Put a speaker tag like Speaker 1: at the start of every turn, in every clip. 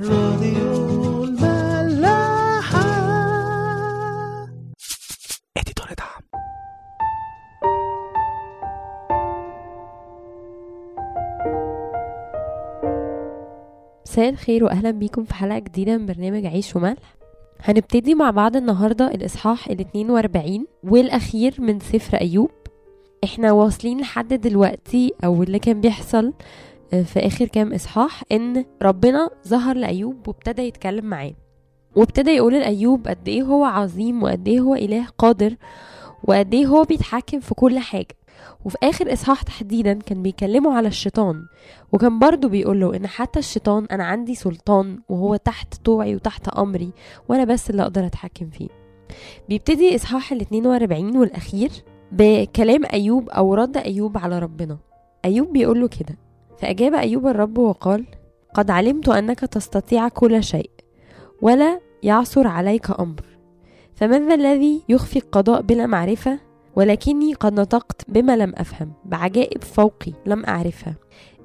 Speaker 1: راديو الملاحة. اديتور دعم.
Speaker 2: مساء الخير واهلا بيكم في حلقة جديدة من برنامج عيش وملح. هنبتدي مع بعض النهارده الإصحاح ال 42 والأخير من سفر أيوب. إحنا واصلين لحد دلوقتي أو اللي كان بيحصل في آخر كام إصحاح إن ربنا ظهر لأيوب وابتدى يتكلم معاه. وابتدى يقول لأيوب قد إيه هو عظيم وقد إيه هو إله قادر وقد إيه هو بيتحكم في كل حاجة. وفي آخر إصحاح تحديدا كان بيكلمه على الشيطان وكان برضو بيقول له إن حتى الشيطان أنا عندي سلطان وهو تحت طوعي وتحت أمري وأنا بس اللي أقدر أتحكم فيه. بيبتدي إصحاح ال 42 والأخير بكلام أيوب أو رد أيوب على ربنا. أيوب بيقول له كده فأجاب أيوب الرب وقال قد علمت أنك تستطيع كل شيء ولا يعثر عليك أمر. فمن ذا الذي يخفي القضاء بلا معرفة؟ ولكني قد نطقت بما لم أفهم بعجائب فوقي لم أعرفها.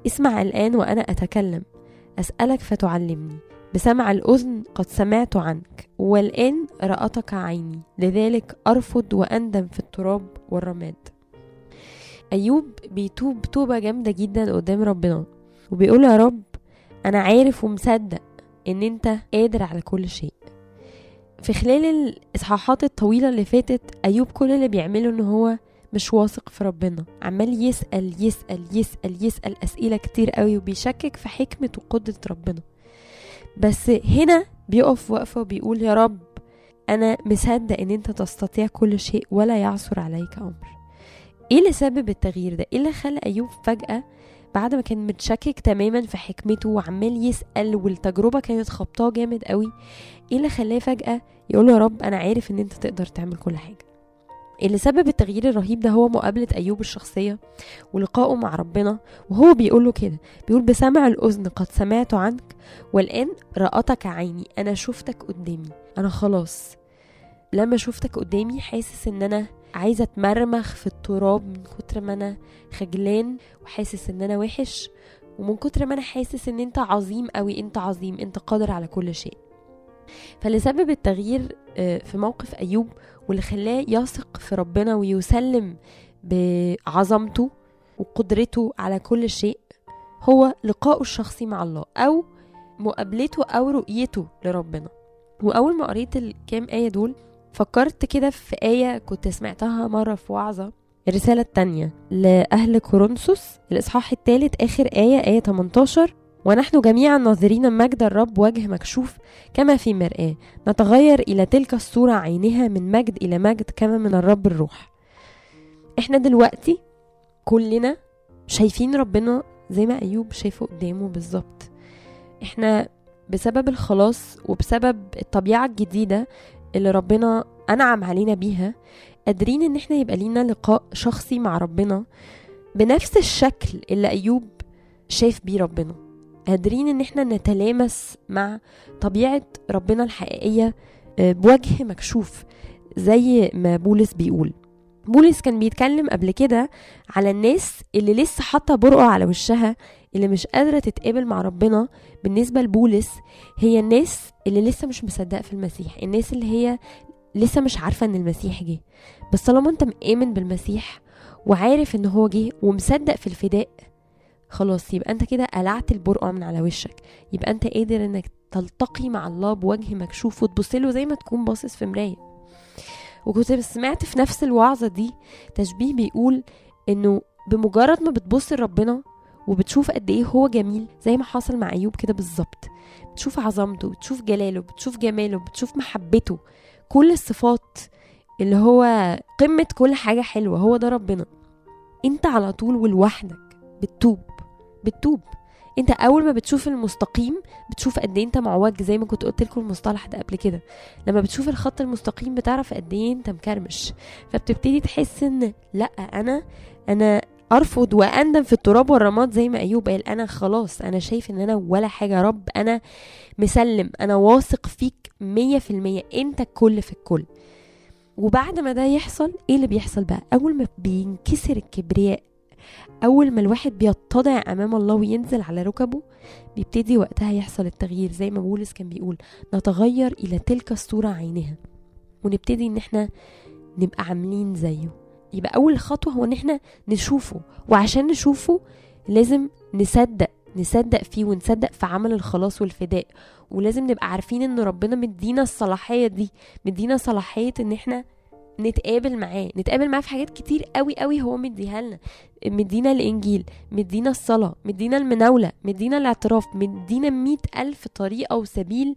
Speaker 2: اسمع الآن وأنا أتكلم. أسألك فتعلمني. بسمع الأذن قد سمعت عنك والآن رأتك عيني. لذلك أرفض وأندم في التراب والرماد. أيوب بيتوب توبة جامدة جدا قدام ربنا وبيقول يا رب أنا عارف ومصدق إن أنت قادر على كل شيء. في خلال الإصحاحات الطويلة اللي فاتت أيوب كل اللي بيعمله إن هو مش واثق في ربنا عمال يسأل يسأل يسأل يسأل أسئلة كتير قوي وبيشكك في حكمة وقدرة ربنا. بس هنا بيقف وقفة وبيقول يا رب أنا مصدق إن أنت تستطيع كل شيء ولا يعثر عليك أمر. إيه اللي سبب التغيير ده؟ إيه اللي خلى أيوب فجأة بعد ما كان متشكك تماما في حكمته وعمال يسأل والتجربة كانت خبطاه جامد قوي إيه اللي خلاه فجأة يقول يا رب أنا عارف إن أنت تقدر تعمل كل حاجة اللي سبب التغيير الرهيب ده هو مقابلة أيوب الشخصية ولقائه مع ربنا وهو بيقول له كده بيقول بسمع الأذن قد سمعت عنك والآن رأتك عيني أنا شفتك قدامي أنا خلاص لما شفتك قدامي حاسس إن أنا عايزة أتمرمخ في التراب من كتر ما أنا خجلان وحاسس إن أنا وحش ومن كتر ما أنا حاسس إن أنت عظيم أوي أنت عظيم أنت قادر على كل شيء. فاللي سبب التغيير آه، في موقف أيوب واللي خلاه يثق في ربنا ويسلم بعظمته وقدرته على كل شيء هو لقائه الشخصي مع الله أو مقابلته أو رؤيته لربنا. وأول ما قريت الكام آية دول فكرت كده في آية كنت سمعتها مرة في وعظة الرسالة التانية لأهل كورنثوس الإصحاح الثالث آخر آية آية 18 ونحن جميعا ناظرين مجد الرب وجه مكشوف كما في مرآة نتغير إلى تلك الصورة عينها من مجد إلى مجد كما من الرب الروح. إحنا دلوقتي كلنا شايفين ربنا زي ما أيوب شايفه قدامه بالظبط. إحنا بسبب الخلاص وبسبب الطبيعة الجديدة اللي ربنا أنعم علينا بيها قادرين إن إحنا يبقى لينا لقاء شخصي مع ربنا بنفس الشكل اللي أيوب شاف بيه ربنا. قادرين إن إحنا نتلامس مع طبيعة ربنا الحقيقية آه، بوجه مكشوف زي ما بولس بيقول. بولس كان بيتكلم قبل كده على الناس اللي لسه حاطة برقع على وشها اللي مش قادرة تتقابل مع ربنا بالنسبة لبولس هي الناس اللي لسه مش مصدقة في المسيح الناس اللي هي لسه مش عارفة إن المسيح جه. بس طالما أنت مآمن بالمسيح وعارف إن هو جه ومصدق في الفداء خلاص يبقى أنت كده قلعت البرقع من على وشك. يبقى أنت قادر إنك تلتقي مع الله بوجه مكشوف وتبص له زي ما تكون باصص في مراية. وكنت سمعت في نفس الوعظة دي تشبيه بيقول إنه بمجرد ما بتبص لربنا وبتشوف قد إيه هو جميل زي ما حصل مع أيوب كده بالظبط. بتشوف عظمته بتشوف جلاله بتشوف جماله بتشوف محبته. كل الصفات اللي هو قمة كل حاجة حلوة هو ده ربنا. أنت على طول ولوحدك بتتوب بتتوب. أنت أول ما بتشوف المستقيم بتشوف قد إيه أنت معوج زي ما كنت قلت لكم المصطلح ده قبل كده. لما بتشوف الخط المستقيم بتعرف قد إيه أنت مكرمش. فبتبتدي تحس إن لأ أنا أنا أرفض وأندم في التراب والرماد زي ما أيوب قال أنا خلاص أنا شايف إن أنا ولا حاجة. رب أنا مسلم أنا واثق فيك مية في المية أنت الكل في الكل. وبعد ما ده يحصل إيه اللي بيحصل بقى؟ أول ما بينكسر الكبرياء أول ما الواحد بيتضع أمام الله وينزل على ركبه بيبتدي وقتها يحصل التغيير. زي ما بولس كان بيقول نتغير إلى تلك الصورة عينها. ونبتدي إن إحنا نبقى عاملين زيه. يبقى أول خطوة هو إن إحنا نشوفه وعشان نشوفه لازم نصدق نصدق فيه ونصدق في عمل الخلاص والفداء. ولازم نبقى عارفين إن ربنا مدينا الصلاحية دي مدينا صلاحية إن إحنا نتقابل معاه نتقابل معاه في حاجات كتير قوي قوي هو مديها لنا مدينا الإنجيل مدينا الصلاة مدينا المناولة مدينا الاعتراف مدينا مئة ألف طريقة وسبيل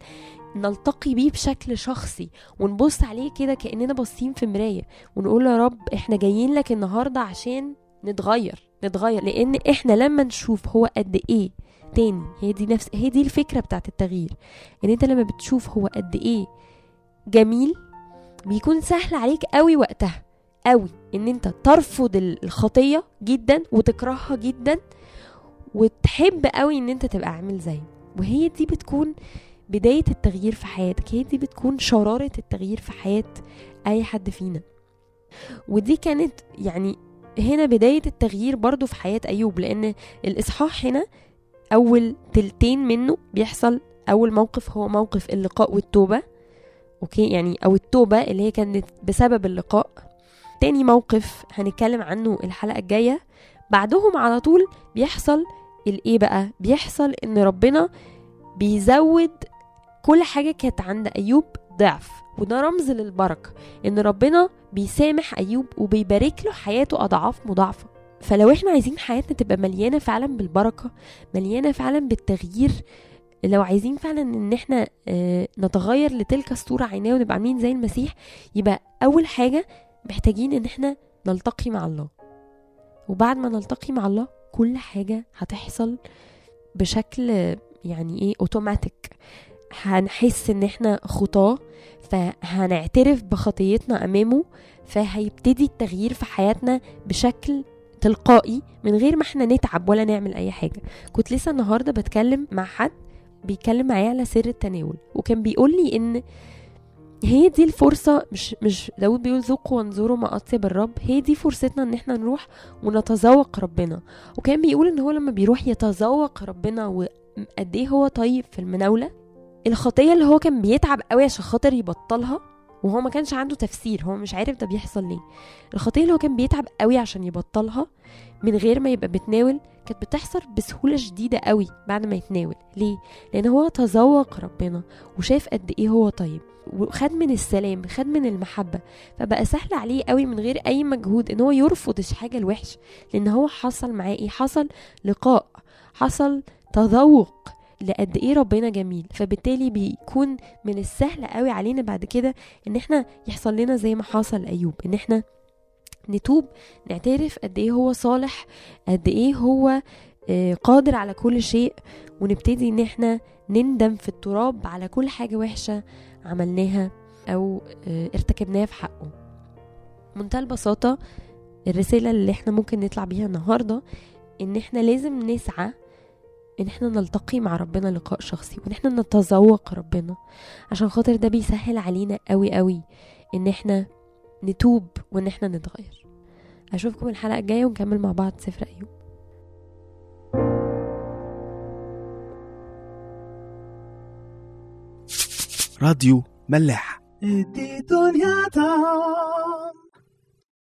Speaker 2: نلتقي بيه بشكل شخصي. ونبص عليه كده كأننا باصين في مراية. ونقول يا رب إحنا جايين لك النهاردة عشان نتغير نتغير. لأن إحنا لما نشوف هو قد إيه تاني هي دي نفس هي دي الفكرة بتاعت التغيير. إن أنت لما بتشوف هو قد إيه جميل بيكون سهل عليك قوي وقتها قوي إن أنت ترفض الخطية جدا وتكرهها جدا وتحب قوي إن أنت تبقى عامل زيه وهي دي بتكون بداية التغيير في حياتك هي دي بتكون شرارة التغيير في حياة أي حد فينا. ودي كانت يعني هنا بداية التغيير برضو في حياة أيوب لأن الإصحاح هنا أول تلتين منه بيحصل أول موقف هو موقف اللقاء والتوبة. أوكي؟ يعني أو التوبة اللي هي كانت بسبب اللقاء. تاني موقف هنتكلم عنه الحلقة الجاية. بعدهم على طول بيحصل الإيه بقى؟ بيحصل إن ربنا بيزود كل حاجة كانت عند أيوب ضعف وده رمز للبركة إن ربنا بيسامح أيوب وبيبارك له حياته أضعاف مضاعفة. فلو إحنا عايزين حياتنا تبقى مليانة فعلا بالبركة مليانة فعلا بالتغيير لو عايزين فعلا إن إحنا آه نتغير لتلك الصورة عيناه ونبقى عاملين زي المسيح يبقى أول حاجة محتاجين إن إحنا نلتقي مع الله. وبعد ما نلتقي مع الله كل حاجة هتحصل بشكل يعني إيه اوتوماتيك هنحس إن إحنا خطاة فهنعترف بخطيتنا أمامه فهيبتدي التغيير في حياتنا بشكل تلقائي من غير ما إحنا نتعب ولا نعمل أي حاجة. كنت لسه النهارده بتكلم مع حد بيتكلم معايا على سر التناول وكان بيقول لي إن هي دي الفرصة مش مش داود بيقول ذوقوا وانظروا ما أطيب الرب هي دي فرصتنا إن إحنا نروح ونتذوق ربنا. وكان بيقول إن هو لما بيروح يتذوق ربنا وقد إيه هو طيب في المناولة الخطية اللي هو كان بيتعب قوي عشان خاطر يبطلها وهو ما كانش عنده تفسير هو مش عارف ده بيحصل ليه الخطية اللي هو كان بيتعب قوي عشان يبطلها من غير ما يبقى بتناول كانت بتحصل بسهولة شديدة قوي بعد ما يتناول ليه؟ لأن هو تذوق ربنا وشاف قد إيه هو طيب وخد من السلام خد من المحبة فبقى سهل عليه قوي من غير أي مجهود إن هو يرفض الحاجة الوحش لأن هو حصل معاه إيه؟ حصل لقاء حصل تذوق لقد إيه ربنا جميل. فبالتالي بيكون من السهل قوي علينا بعد كده ان إحنا يحصل لنا زي ما حصل أيوب ان إحنا نتوب نعترف قد إيه هو صالح قد إيه هو قادر على كل شيء ونبتدي ان إحنا نندم في التراب على كل حاجة وحشة عملناها أو ارتكبناها في حقه. منتهى البساطة الرسالة اللي إحنا ممكن نطلع بيها النهاردة إن إحنا لازم نسعى إن إحنا نلتقي مع ربنا لقاء شخصي وإن إحنا نتذوق ربنا. عشان خاطر ده بيسهل علينا قوي قوي إن إحنا نتوب وإن إحنا نتغير. أشوفكم الحلقة الجاية ونكمل مع بعض سفر أيوب.
Speaker 1: راديو ملاح.
Speaker 3: دي دنيا